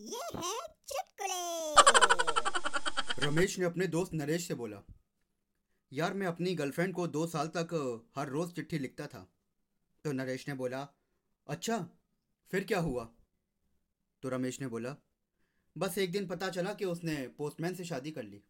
ये है चुटकुले। रमेश ने अपने दोस्त नरेश से बोला, यार, मैं अपनी गर्लफ्रेंड को दो साल तक हर रोज चिट्ठी लिखता था। तो नरेश ने बोला अच्छा फिर क्या हुआ? तो रमेश ने बोला, बस एक दिन पता चला कि उसने पोस्टमैन से शादी कर ली।